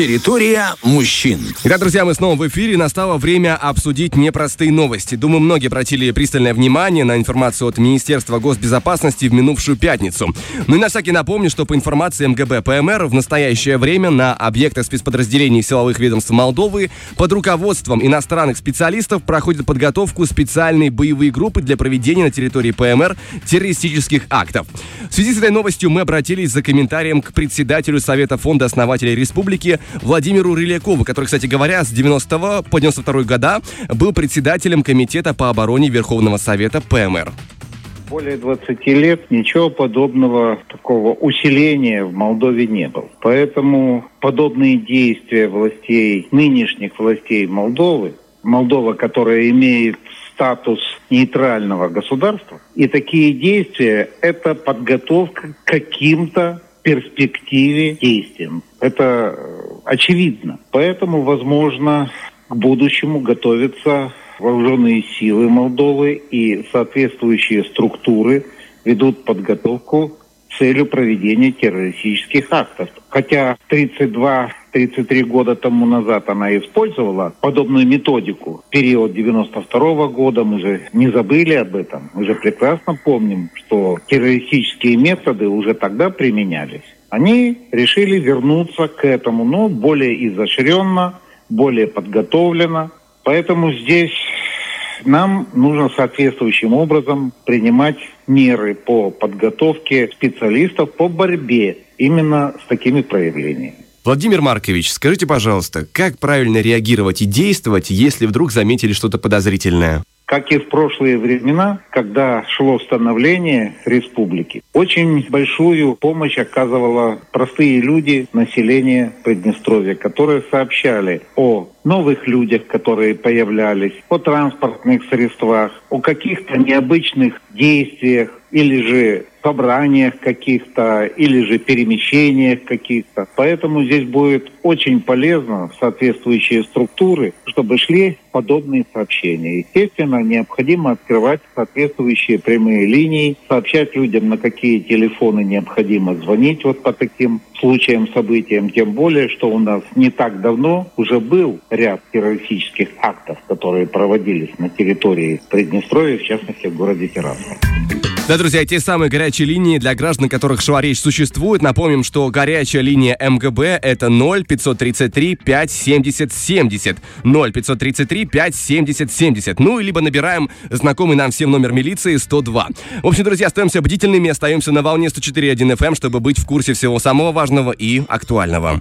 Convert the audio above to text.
Территория мужчин. Итак, друзья, мы снова в эфире. Настало время обсудить непростые новости. Думаю, многие обратили пристальное внимание на информацию от Министерства госбезопасности в минувшую пятницу. Ну и на всякий напомню, что по информации МГБ ПМР в настоящее время на объектах спецподразделений силовых ведомств Молдовы под руководством иностранных специалистов проходит подготовку специальной боевые группы для проведения на территории ПМР террористических актов. В связи с этой новостью мы обратились за комментарием к председателю Совета фонда основателей республики Владимиру Рылякову, который, кстати говоря, с 90 по 92 года был председателем Комитета по обороне Верховного Совета ПМР. Более 20 лет ничего подобного, такого усиления в Молдове не было. Поэтому подобные действия властей, нынешних властей Молдовы, Молдова, которая имеет статус нейтрального государства, и такие действия – это подготовка к каким-то перспективе действиям. Это очевидно. Поэтому, возможно, к будущему готовятся вооруженные силы Молдовы и соответствующие структуры ведут подготовку с целью проведения террористических актов. Хотя 32-33 года тому назад она использовала подобную методику. Период 92 года мы же не забыли об этом. Мы же прекрасно помним, что террористические методы уже тогда применялись. Они решили вернуться к этому, но более изощренно, более подготовленно. Поэтому здесь нам нужно соответствующим образом принимать меры по подготовке специалистов по борьбе именно с такими проявлениями. Владимир Маркович, скажите, пожалуйста, как правильно реагировать и действовать, если вдруг заметили что-то подозрительное? Как и в прошлые времена, когда шло становление республики, очень большую помощь оказывала простые люди, население Приднестровья, которые сообщали о новых людях, которые появлялись, о транспортных средствах, о каких-то необычных действиях или же собраниях каких-то, или же перемещениях каких-то. Поэтому здесь будет очень полезно соответствующие структуры, чтобы шли подобные сообщения. Естественно, необходимо открывать соответствующие прямые линии, сообщать людям, на какие телефоны необходимо звонить вот по таким случаям, событиям, тем более, что у нас не так давно уже был ряд террористических актов, которые проводились на территории Приднестровья, в частности в городе Тирасполь. Да, друзья, те самые горячие линии для граждан, которых шла речь, существует. Напомним, что горячая линия МГБ это 0 533 5 70 70. 0 533 5 70 70. Ну, либо набираем знакомый нам всем номер милиции 102. В общем, друзья, остаемся бдительными, остаемся на волне 104.1 FM, чтобы быть в курсе всего самого важного и актуального.